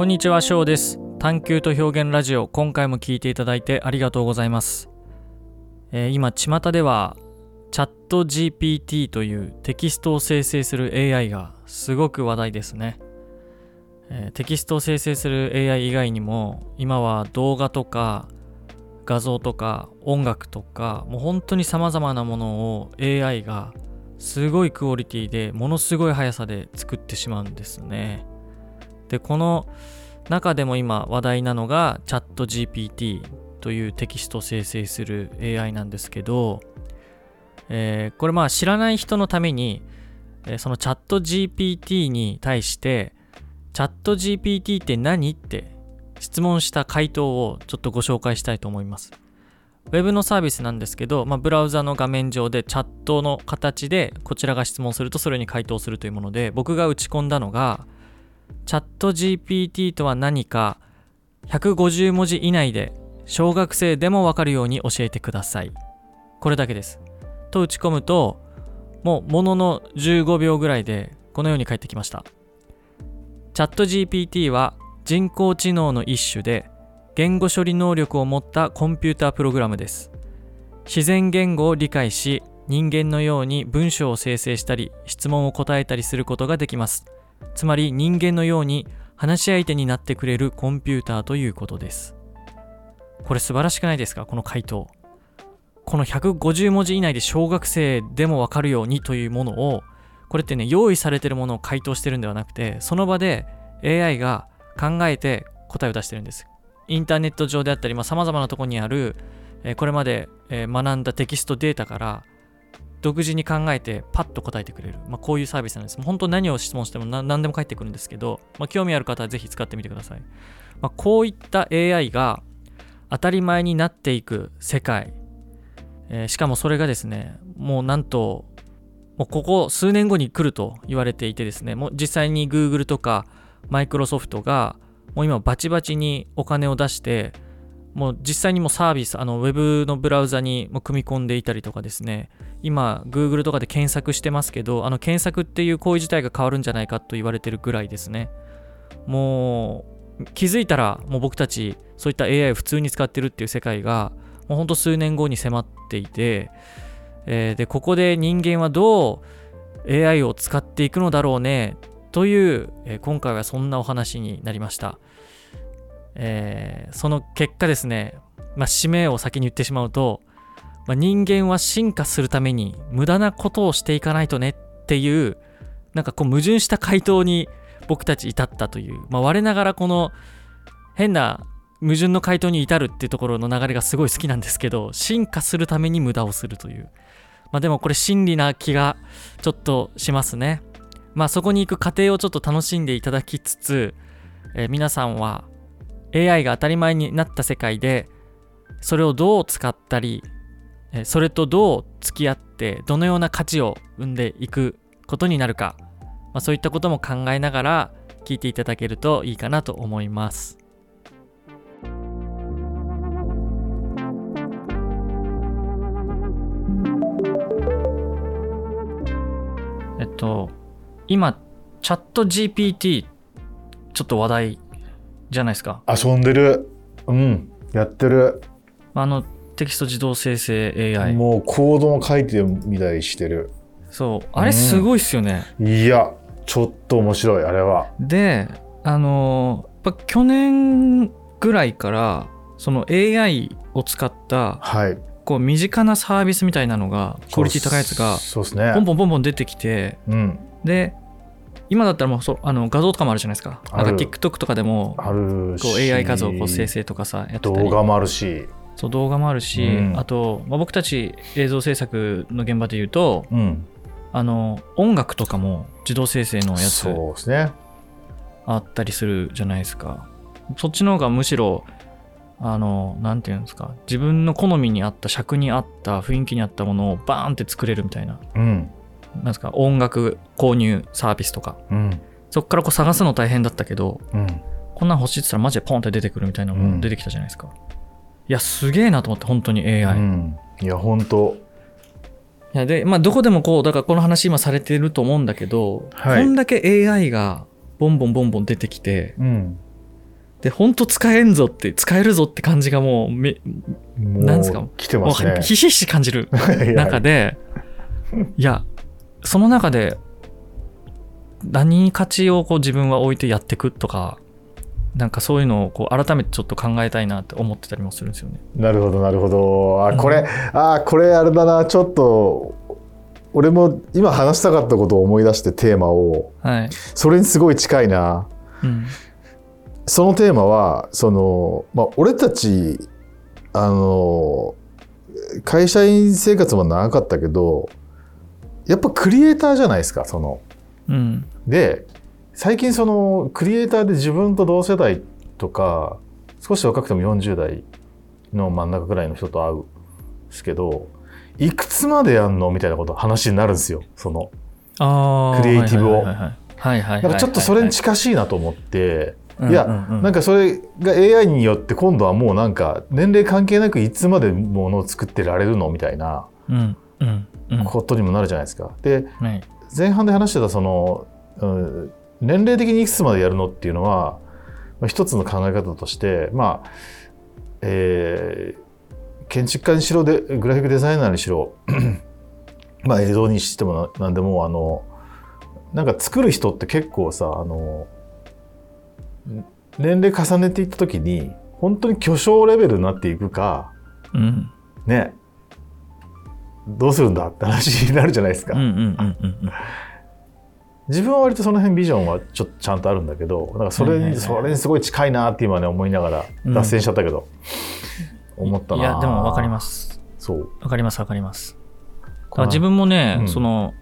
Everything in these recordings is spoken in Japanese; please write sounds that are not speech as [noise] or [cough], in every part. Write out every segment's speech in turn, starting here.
こんにちは、翔です。探求と表現ラジオ、今回も聞いていただいてありがとうございます。えー今、巷では、チャット GPT というテキストを生成する AI がすごく話題ですね。えーテキストを生成する AI 以外にも、今は動画とか画像とか音楽とか、もう本当に様々なものを AI がすごいクオリティでものすごい速さで作ってしまうんですね。で、この中でも今話題なのがチャット GPT というテキストを生成する AI なんですけど、えーこれまあ知らない人のために、えそのチャット GPT に対してチャット GPT って何って質問した回答をちょっとご紹介したいと思います。ウェブのサービスなんですけど、まあ、ブラウザの画面上でチャットの形でこちらが質問するとそれに回答するというもので僕が打ち込んだのがチャット GPT とは何か150文字以内で小学生でもわかるように教えてください。これだけです。と打ち込むともうものの15秒ぐらいでこのように返ってきました。チャット GPT は人工知能の一種で言語処理能力を持ったコンピュータープログラムです。自然言語を理解し、人間のように文章を生成したり、質問を答えたりすることができます。つまり人間のように話し相手になってくれるコンピューターということです。これ素晴らしくないですか？この回答。この150文字以内で小学生でもわかるようにというものを、これってね、用意されてるものを回答してるんではなくて、その場で AI が考えて答えを出してるんです。インターネット上であったり、まあ、様々なとこにある、えこれまで、え学んだテキストデータから、独自に考えてパッと答えてくれる、まあ、こういうサービスなんです。もう本当何を質問しても何何でも返ってくるんですけど、まあ、興味ある方はぜひ使ってみてください。まあ、こういった AI が当たり前になっていく世界、えーしかもそれがですね、もうなんと、もうここ数年後に来ると言われていてですね、もう実際に Google とかマイクロソフトがもう今バチバチにお金を出して、もう実際にもサービス、あのウェブのブラウザにも組み込んでいたりとかですね、今 Google とかで検索してますけど、あの検索っていう行為自体が変わるんじゃないかと言われてるぐらいですね。もう気づいたらもう僕たちそういった AI を普通に使ってるっていう世界がもうほんと数年後に迫っていて、えーで、ここで人間はどう AI を使っていくのだろうねという、えー今回はそんなお話になりました。えーその結果ですね、まあ、使命を先に言ってしまうと、まあ、人間は進化するために無駄なことをしていかないとねっていう、なんかこう矛盾した回答に僕たち至ったという、まあ、我ながらこの変な矛盾の回答に至るっていうところの流れがすごい好きなんですけど、進化するために無駄をするという。まあでもこれ真理な気がちょっとしますね。まあそこに行く過程をちょっと楽しんでいただきつつ、えー皆さんは AI が当たり前になった世界で、それをどう使ったり、それとどう付き合って、どのような価値を生んでいくことになるか、まあ、そういったことも考えながら聞いていただけるといいかなと思います。えっと、今、チャット GPT、ちょっと話題じゃないですか。遊んでる。うん。やってる。あの、テキスト自動生成 AI。もうコードも書いてみたりしてる。そう。あれすごいっすよね。いや、ちょっと面白い、あれは。で、あのーやっぱ去年ぐらいから、その AI を使った、はい。こう、身近なサービスみたいなのが、クオリティ高いやつが、そうですね。ポンポンポンポン出てきて、うん。で、今だったらもうそうあの画像とかもあるじゃないですか。なんか TikTok とかでも、あるこうし。AI 画像をこう生成とかさ、やってたり動画もあるし。そう動画もあるし、うんあと、まあ、僕たち映像制作の現場で言うとうん。あの音楽とかも自動生成のやつそうですね。あったりするじゃないですかそっちの方がむしろあのなんていうんですか自分の好みに合った尺に合った雰囲気に合ったものをバーンって作れるみたいなうん。なんですか音楽購入サービスとかうん。そっからこう探すの大変だったけどうん。こんなん欲しいって言ったらマジでポンって出てくるみたいなのも出てきたじゃないですか、いやすげえなと思って本当に AI、うん。いや、ほんと。いやで、まあ、どこでもこう、だからこの話今されてると思うんだけど、はいこんだけ AI がボンボンボンボン出てきて、うん。で本当使えんぞって使えるぞって感じがもうめなんですか？来てもうますね。ひしひし感じる [laughs] 中でいやその中で何に価値をこう自分は置いてやっていくとかなんかそういうのをこう改めてちょっと考えたいなって思ってたりもするんですよね。なるほどなるほどあうんこれ、あこれあれだなちょっと俺も今話したかったことを思い出してテーマをはい。それにすごい近いなうん。そのテーマはその、まあ、俺たちあの会社員生活も長かったけどやっぱクリエイターじゃないですかその。うん。で最近そのクリエイターで自分と同世代とか少し若くても40代の真ん中ぐらいの人と会うんですけどいくつまでやんのみたいなこと話になるんですよその。クリエイティブをなんかちょっとそれに近しいなと思ってはいいやうんうんうんなんかそれが AI によって今度はもうなんか年齢関係なくいつまでものを作ってられるのみたいな。ことにもなるじゃないですか。ではい。前半で話してたその、うん年齢的にいくつまでやるのっていうのは、まあ、一つの考え方としてまあえー建築家にしろでグラフィックデザイナーにしろ [clears throat] まあ映像にしてもななんでもあのなんか作る人って結構さあの年齢重ねていった時に本当に巨匠レベルになっていくかうん。ねどうするんだって話になるじゃないですか。自分は割とその辺ビジョンはちょっとちゃんとあるんだけどなんかそれにそれにすごい近いなって今ね思いながらうん脱線しちゃったけど、思ったな。いや、でも分かります。そう。分かります分かります。自分もね、うん。その、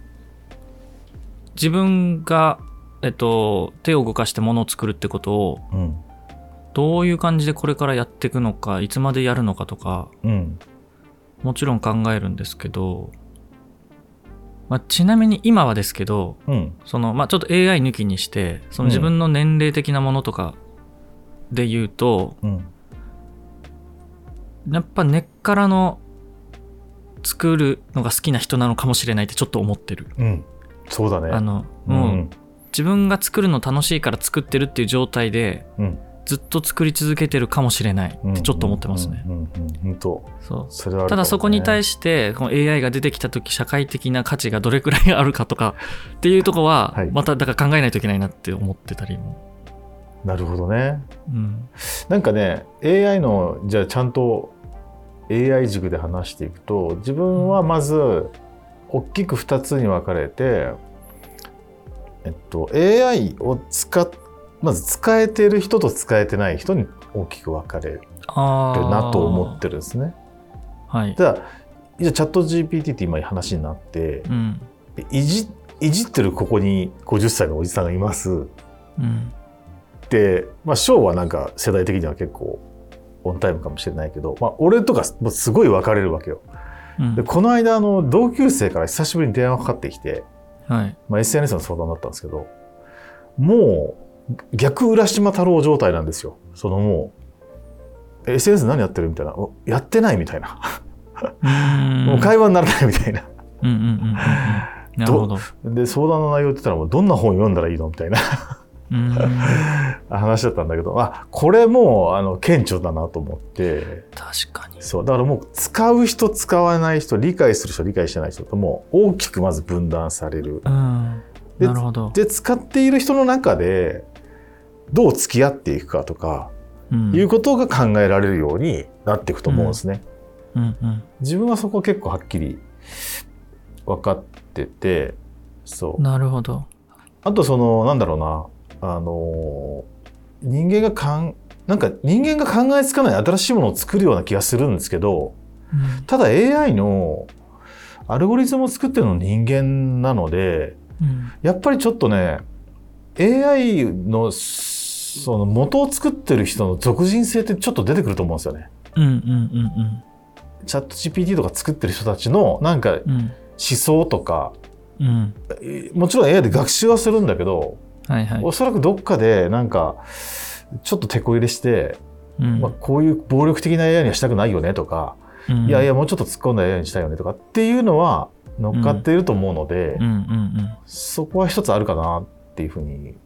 自分が、えっと、手を動かして物を作るってことを、うん。どういう感じでこれからやっていくのか、いつまでやるのかとか、うん。もちろん考えるんですけど、まあ、ちなみに今はですけど、うん。その、まあ、ちょっと AI 抜きにして、その自分の年齢的なものとかで言うと、うん。やっぱ根っからの作るのが好きな人なのかもしれないってちょっと思ってる。うん。そうだね。あの、うんもう自分が作るの楽しいから作ってるっていう状態でうんずっと作り続けてるかもしれないってちょっと思ってますね。ただそこに対してこの AI が出てきた時社会的な価値がどれくらいあるかとかっていうとこははい。まただから考えないといけないなって思ってたりも。なるほどね。うん。なんかね AI のじゃあちゃんと AI 軸で話していくと自分はまず大きく2つに分かれて、えっと、AI を使っまず使えてる人と使えてない人に大きく分かれるなと思ってるんですね。はい。じゃあじゃあチャット GPT って今話になってうんいじいじってるここに50歳のおじさんがいますうんで、まあ、ショーはなんか世代的には結構オンタイムかもしれないけど、まあ、俺とかもうすごい分かれるわけよ。うんでこの間あの同級生から久しぶりに電話かかってきて、はい。まあ、SNS の相談だったんですけどもう逆浦島太郎状態なんですよ。そのもうえ SNS 何やってるみたいなおやってないみたいな、うんもう会話にならないみたいな。うんうんうんなるほど。で相談の内容って言ったらもうどんな本読んだらいいの？みたいなうん [laughs] 話だったんだけどあこれもうあの顕著だなと思って確かに。そうだからもう使う人使わない人理解する人理解してない人ともう大きくまず分断される。うん。でなるほど。で使っている人の中でどう付き合っていくかとかうん。いうことが考えられるようになっていくと思うんですね。うん。うん。自分はそこ結構はっきり分かっててそう。なるほど。あとそのなんだろうな。あの人間がかんなんか人間が考えつかない新しいものを作るような気がするんですけどうん。ただ AI のアルゴリズムを作ってるの人間なのでうん。やっぱりちょっとね AI のその元を作ってる人の俗人性ってちょっと出てくると思うんですよね。うんうんうんチャット GPT とか作ってる人たちのなんか思うん。うん想とかうん。えもちろん AI で学習はするんだけどはいはい。おそらくどっかでなんかちょっと手こ入れして、うん。まあ、こういう暴力的な AI にはしたくないよねとか、うん。いやいやもうちょっと突っ込んだ AI にしたいよねとかっていうのは乗っかっていると思うので、うんうんそこは一つあるかなっていうふうにうんうんうん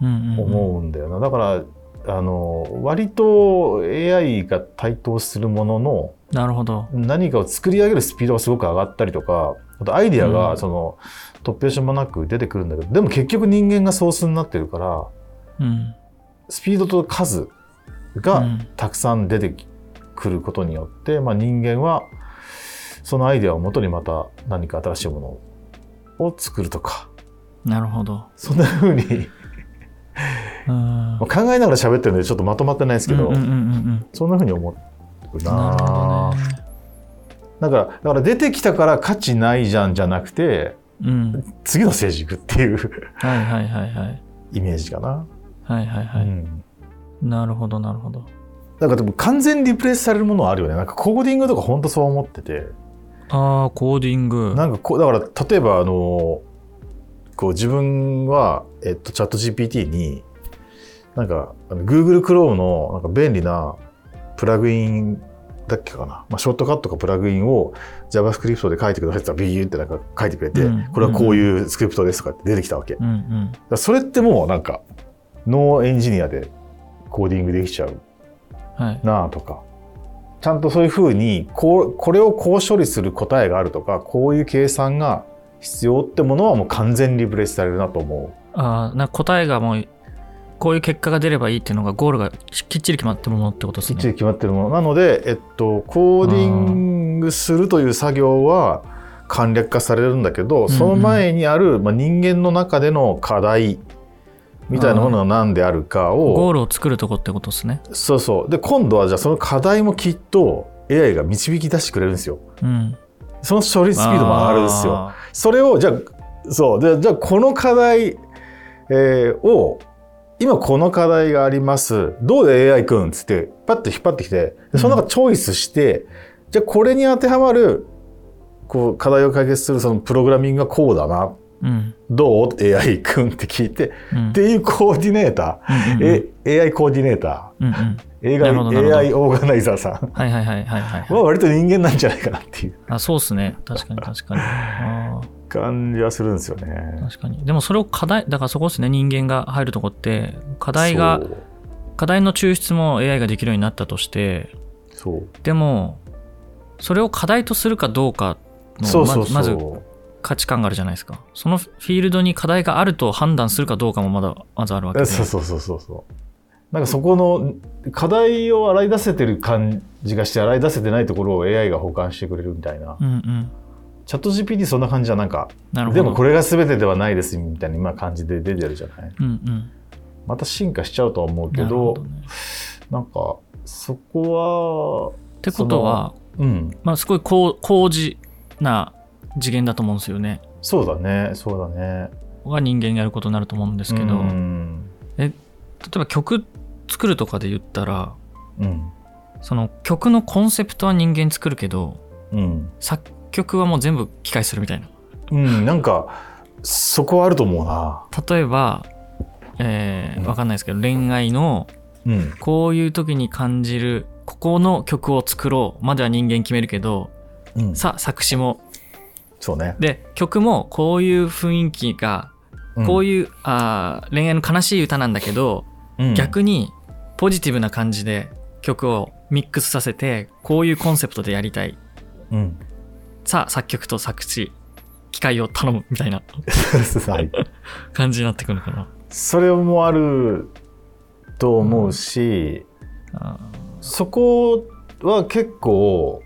思うんだよな、だからあの割と AI が台頭するもののなるほど。何かを作り上げるスピードがすごく上がったりとかあとアイディアうんがその、突拍子もなく出てくるんだけどでも結局人間がソースになってるからうん。スピードと数うがんたくさん出てくることによって、まあ、人間はそのアイデアをもとにまた何か新しいものを作るとかなるほど。そんな風にうん。まあ考えながら喋ってるんでちょっとまとまってないですけど、うんうんうんうんそんな風に思ううん。なね。だからだから出てきたから価値ないじゃんじゃなくてうん。次のステージ行くっていうはいはいはいはい。イメージかな。はいはいはい。うんなるほどなるほど。なんかでも完全にリプレイスされるものはあるよね。なんかコーディングとか本当そう思ってて。ああ、コーディング。なんかこう、だから例えばあの、こう自分は、えっと、チャット GPT に、なんか Google Chrome のなんか便利なプラグインだっけかな。まあ、ショートカットかプラグインを JavaScript で書いてくださいって言ったらビーってなんか書いてくれて、うんこれはこういうスクリプトですとかって出てきたわけ。うんうん。らそれってもうなんか、ノーエンジニアでコーディングできちゃうはい。なあとかちゃんとそういうふうにこうこれをこう処理する答えがあるとかこういう計算が必要ってものはもう完全にリプレイスされるなと思ああ、な答えがもう、こういう結果が出ればいいっていうのがゴールがきっちり決まってるものってことですね。うきっちり決まってるものなので、えっと、コーディングするという作業は簡略化されるんだけど、んその前にある、まあ、人間の中での課題みたいなものが何であるかをゴールを作るとこってことですね。そうそうで今度はじゃあその課題もきっと AI が導き出してくれるんですよ。うん。その処理スピードも上がるんですよ。それをじゃあそうでじゃあこの課題、えーを今この課題があります。どうで AI くんっつってパッと引っ張ってきてその中チョイスして、じゃあこれに当てはまるこう課題を解決するそのプログラミングがこうだな。うん。どう？AI くんって聞いて、うんっていうコーディネーター、うんうん AI コーディネータうんうん。ー映画ど AI オーガナイザーさんはいはいはいはいはい。は割と人間なんじゃないかなっていうあ、そうっすね。確かに確かに。あ感じはするんですよねー。確かに。でもそれを課題、だからそこですね。人間が入るとこって、課題が課題の抽出も AI ができるようになったとして、そうでも、それを課題とするかどうかのまず価値観があるじゃないですか。そのフィールドに課題があると判断するかどうかもまだまずあるわけで。[laughs] そうそうそうそうそうなんかそこの課題を洗い出せてる感じがして洗い出せてないところを AI が保管してくれるみたいな、うんうん。チャット GPT そんな感じじゃなんかなるほど。でもこれが全てではないですみたいな今感じで出てるじゃない？うんうん。また進化しちゃうとは思うけどほどねなんかそこってことは、はうんまあ、すごい高高次な次元だと思うんですよね。そうだね。そうだね。が人間がやることになると思うんですけど、うん。例えば曲作るとかで言ったら、うん。その曲のコンセプトは人間作るけど、うん、作曲はもう全部機械するみたいな。うん、なんかそこはあると思うな。例えば、えー、うん。わかんないですけど、恋愛のうん。こういう時に感じる、ここの曲を作ろうまでは人間決めるけど、うん。さ、作詞も。そうね、で、曲もこういう雰囲気が、こういいう、あー恋愛の悲しい歌なんだけど、うん、逆にポジティブな感じで曲をミックスさせて、こういうコンセプトでやりたい。うん。さあ、作曲と作詞、機械を頼むみたいな。[laughs] はい。感じになってくるのかな。それもあると思うし、あそこは結構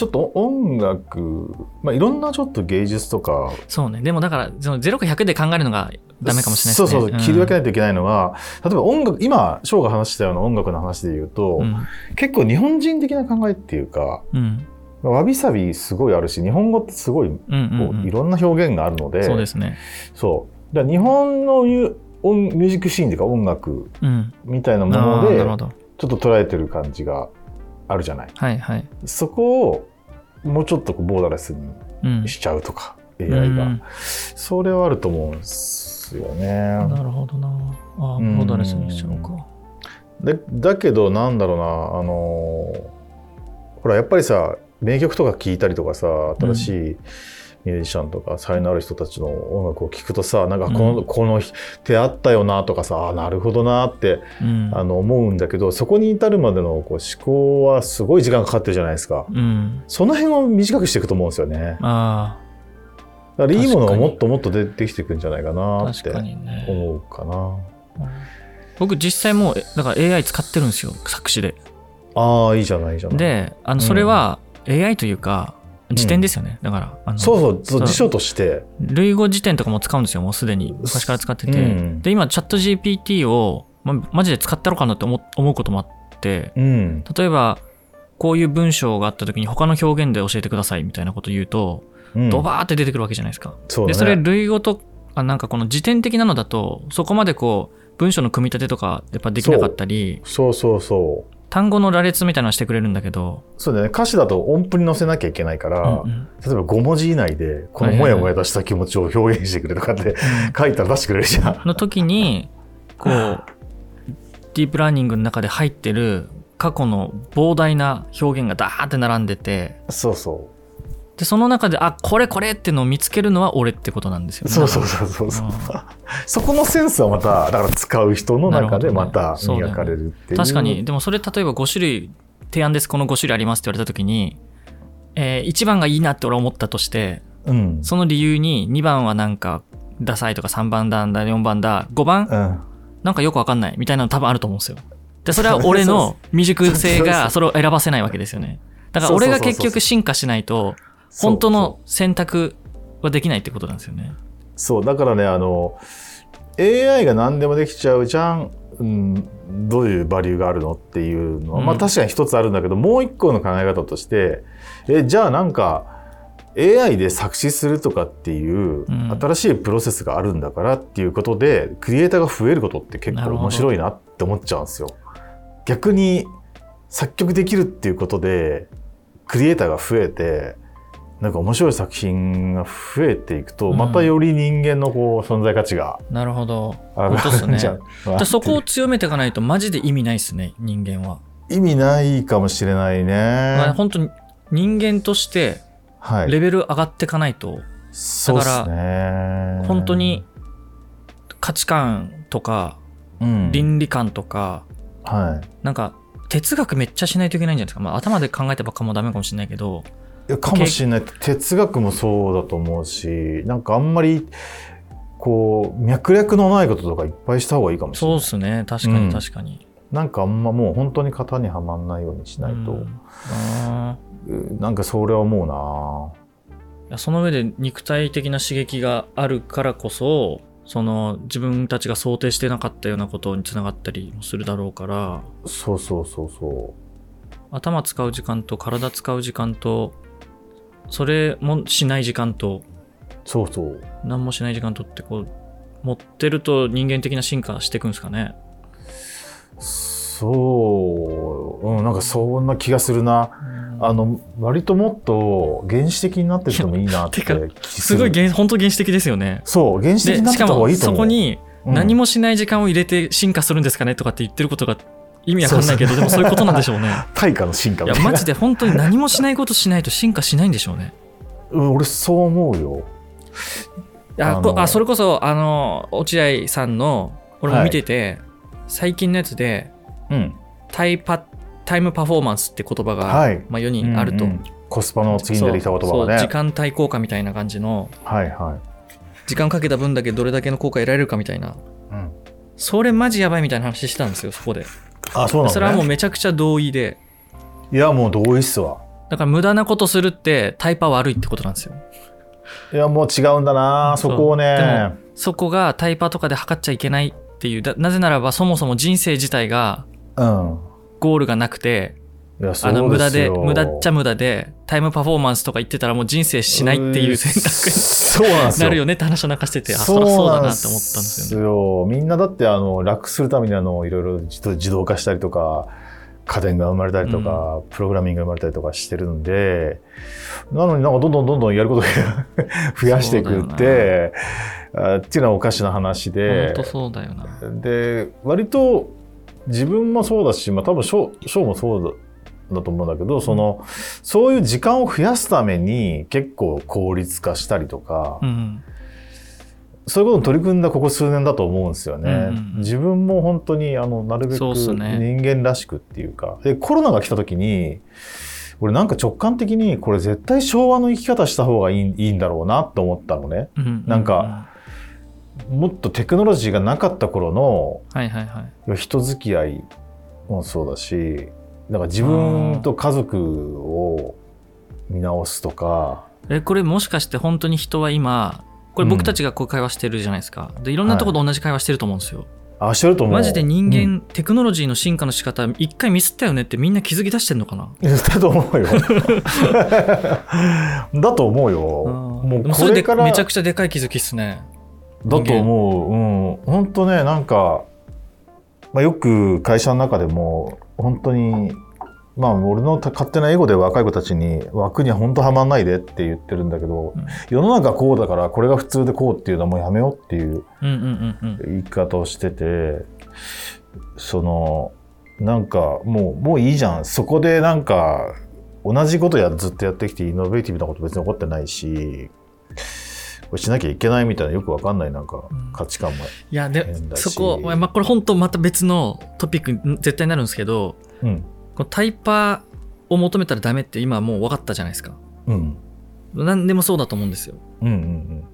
ちょっと音楽、まあ、いろんなちょっと芸術とかーそうね。でもだから、その0か100で考えるのがダメかもしれないですね。そうそう切り分けないい。といけないのが、例えば音楽今翔が話したような音楽の話で言うと、うん。結構日本人的な考えっていうかうん。わびさびすごいあるし日本語ってすごいこうんうんうんういろんな表現があるので、そうですね。そうだ日本のミュ音ミュージックシーンというか音楽うん。みたいなもあので。ちょっと捉えてる感じがあるじゃない。はいはい。そこをもうちょっとボーダーレスうんに。しちゃうとか、う AI がん。それはあると思うんですよね。なるほどな。あボーダレスにしちゃうか。でだけどなんだろうなあのほらやっぱりさ名曲とか聴いたりとかさ新しいミュージシャンとか才能ある人たちの音楽を聴くとさなんかこの,、この手あったよなとかさあなるほどなって、うん。あの思うんだけどそこに至るまでのこう思考はすごい時間かかってるじゃないですか。うん。その辺を短くしていくと思うんですよね。あだからいいものがもっともっと出てきていくんじゃないかあなって思うかな。僕実際もうえだから AI 使ってるんですよ作詞で。ああいいじゃないいいじゃない。であのそれは AI というか辞典ですよね、だからあのそうそうそう辞書として。類語辞典とかも使うんですよもうすでに。昔から使ってて、うん。で今チャット GPT を、ま、マジで使ったろかなって思思うこともあって。うん。例えばこういう文章があった時に他の表現で教えてくださいみたいなこと言うと、うん。ドバーって出てくるわけじゃないですか。そね。でそれ類語とあなんかこの辞典的なのだとそこまでこう文章の組み立てとかやっぱできなかったり。そうそうそう単語の羅列みたいなのしてくれるんだけど、そうだね。歌詞だと音符に載せなきゃいけないから、うんうん。例えば5文字以内でこのモヤモヤとした気持ちを表現してくれとかって書いたら出してくれるじゃん。の時にこう [laughs] ディープラーニングの中で入ってる過去の膨大な表現がダーって並んでて。そうそでその中であこれこれってのを見つけるのは俺ってことなんですよう。ね。そうそうそうそうそう。[laughs] そこのセンスはまただから使う人の中でまた磨かれるっていう。確かにでもそれ例えば5種類提案ですこの5種類ありますって言われた時に、え1番がいいなって俺は思ったとしてうん。その理由に2番はなんかダサいとか3番だ4番だ5番うん。なんかよくわかんないみたいなの多分あると思うんですよ。でそれは [laughs] 俺の未熟性がそれを選ばせないわけですよね。だから俺が結局進化しないと本当の選択はできないってことなんですよね。そうだからねあの AI が何でもできちゃうじゃん、うん、どういうバリューがあるのっていうのは、うんまあ確かに一つあるんだけどもう一個の考え方としてえじゃあなんか AI で作詞するとかっていううん新しいプロセスがあるんだからっていうことで、クリエイターが増えることって結構面白いなって思っちゃうんですよ。逆に作曲できるっていうことでクリエイターが増えてなんか面白い作品が増えていくと、うんまたより人間のこう存在価値がなるほど。上本当っすねそこを強めていかないとマジで意味ないですね人間は。意味ないかもしれないね。まあ、本当に人間としてはい。レベル上がっていかないと、そうですね。本当に価値観とかうん、倫理観とか、はい。なんか哲学めっちゃしないといけないんじゃないですか、まあ、頭で考えてばっかもダメかもしれないけどいやかもしれない。哲学もそうだと思うしなんかあんまりこう脈絡のないこととかいっぱいした方がいいかもしれない。そうですね。確かうん。に確かに、なんかあんまもう本当に型にはまんないようにしないと、うん。なんかそれは思うな。ーいやその上で肉体的な刺激があるからこそその自分たちが想定してなかったようなことにつながったりもするだろうから。そうそうそうそ頭使う時間と体使う時間とそれもしない時間とうそうそう。何もしない時間とってこう持ってると人間的な進化していくんですかね。そう、うん、なんかそんな気がするな。あの割ともっと原始的になってってもいいなっていやて気すごい原本当原始的ですよね。そう原始的でになってた方がいいと思う。そこにうん。何もしない時間を入れて進化するんですかねとかって言ってることが意味わかんないけどでもそういうことなんでしょうね。[laughs] 対価の進化いやみたいな。マジで本当に何もしないことしないと進化しないんでしょうね。うん俺そう思うよ。いやああそれこそあの落合さんの俺も見てて、最近のやつでうん。タイパタイムパフォーマンスって言葉が、はい。まあ、世にあると、うん。うんコスパの次に出てきた言葉がね。時間対効果みたいな感じの。はいは時間かけた分だけどれだけの効果得られるかみたいな。いうん。それマジやばいみたいな話してたんですよそこであそうなの、ね、それはもうめちゃくちゃ同意で。いやもう同意っすわ。だから無駄なことするってタイパ悪いってことなんですよ。いやもう違うんだな。そこをでねもそこがタイパとかで測っちゃいけないっていう。だなぜならばそもそも人生自体がうん。ゴールがなくてあの無駄で無駄っちゃ無駄でタイムパフォーマンスとか言ってたらもう人生しないっていう選択そうなんですよ。になるよねって話をなんかしててあそりゃそうだなって思ったんですよね。よ。みんなだってあの楽するためにあのいろいろ自動化したりとか家電が生まれたりとか、プログラミングが生まれたりとかしてるんでなのになんかどんどんどんどんやることが [laughs] 増やしていくってあっていうのはおかしな話で。本当そうだよな。で割と自分もそうだし、まあ、多分翔翔もそうだだと思うんだけどそのそういう時間を増やすために結構効率化したりとか、うんそういうことに取り組んだここ数年だと思うんですよね。自分も本当にあのなるべく人ね間らしくっていうかでコロナが来た時に俺なんか直感的にこれ絶対昭和の生き方した方がいいいいんだろうなと思ったのね。なんかもっとテクノロジーがなかった頃の人付き合いもそうだしだから自分と家族を見直すとか。えこれもしかして本当に人は今これ僕たちがこう会話してるじゃないですか、でいろんなところで同じ会話してると思うんですよ、あしてると思う。マジで人間、うん。テクノロジーの進化の仕方一回ミスったよねってみんな気づき出してんのかな？だと思うよ。だと思うよ。[laughs] もうそれでこれからめちゃくちゃでかい気づきっすね。だと思う。うん。本当ねなんか、まあ、よく会社の中でも本当にまあ俺の勝手なエゴで若い子たちに枠には本当はまんないでって言ってるんだけど、うん。世の中こうだからこれが普通でこうっていうのはもうやめようっていう言い方をしててそのなんかもうもういいじゃん。そこでなんか同じことやずっとやってきてイノベーティブなこと別に起こってないししなきゃいけないみたいなよくわかんないなんかうん。価値観も、いやでそこ、まあ、これ本当また別のトピックに絶対なるんですけどうん。このタイパーを求めたらダメって今もう分かったじゃないですか。うん、何でもそうだと思うんですよ。うんうんうん。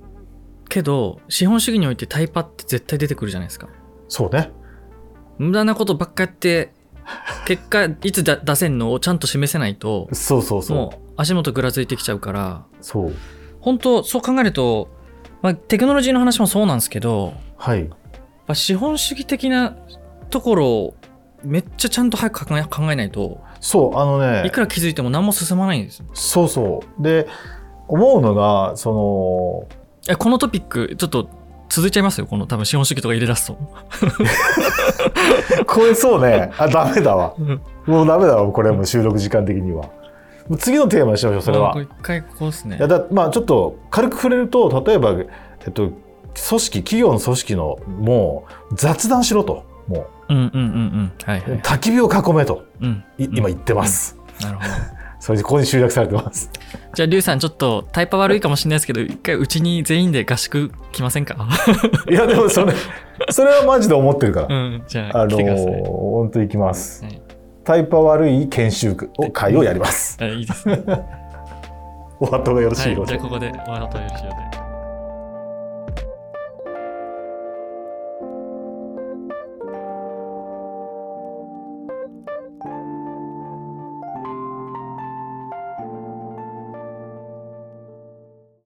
けど資本主義においてタイパって絶対出てくるじゃないですか。そうね。無駄なことばっかやって結果いつだ出せんのをちゃんと示せないとそうそうそう。もう足元ぐらついてきちゃうから。そう本当そう考えると、まあ、テクノロジーの話もそうなんですけどはい。やっぱ資本主義的なところをめっちゃちゃんと早く考え考えないとそうあのね。いくら気づいても何も進まないんですよ。そうそう。で思うのがそのえこのトピックちょっと続いちゃいますよ。この多分資本主義とか入れ出すと。[laughs] これそうね。あダメだわ。もうダメだわこれもう収録時間的には次のテーマにしましょうそれは。一回ここですね。いやだまあちょっと軽く触れると例えば、えっと、組織企業の組織のもう雑談しろと。もう。んうんうんうん。はいはうい、焚き火を囲めと。うん、い今言ってます、なるほど。[laughs] それでここに集約されてます。じゃあリュウさんちょっとタイパ悪いかもしれないですけど一回うちに全員で合宿来ませんか？[laughs] いやでもそれそれはマジで思ってるから、うん。じゃああの来てください、本当行きます。はいタイパ悪い研修会をやります。あいいですね。[laughs] お後がよろしいはいようで。じゃあここでお後よろしいようで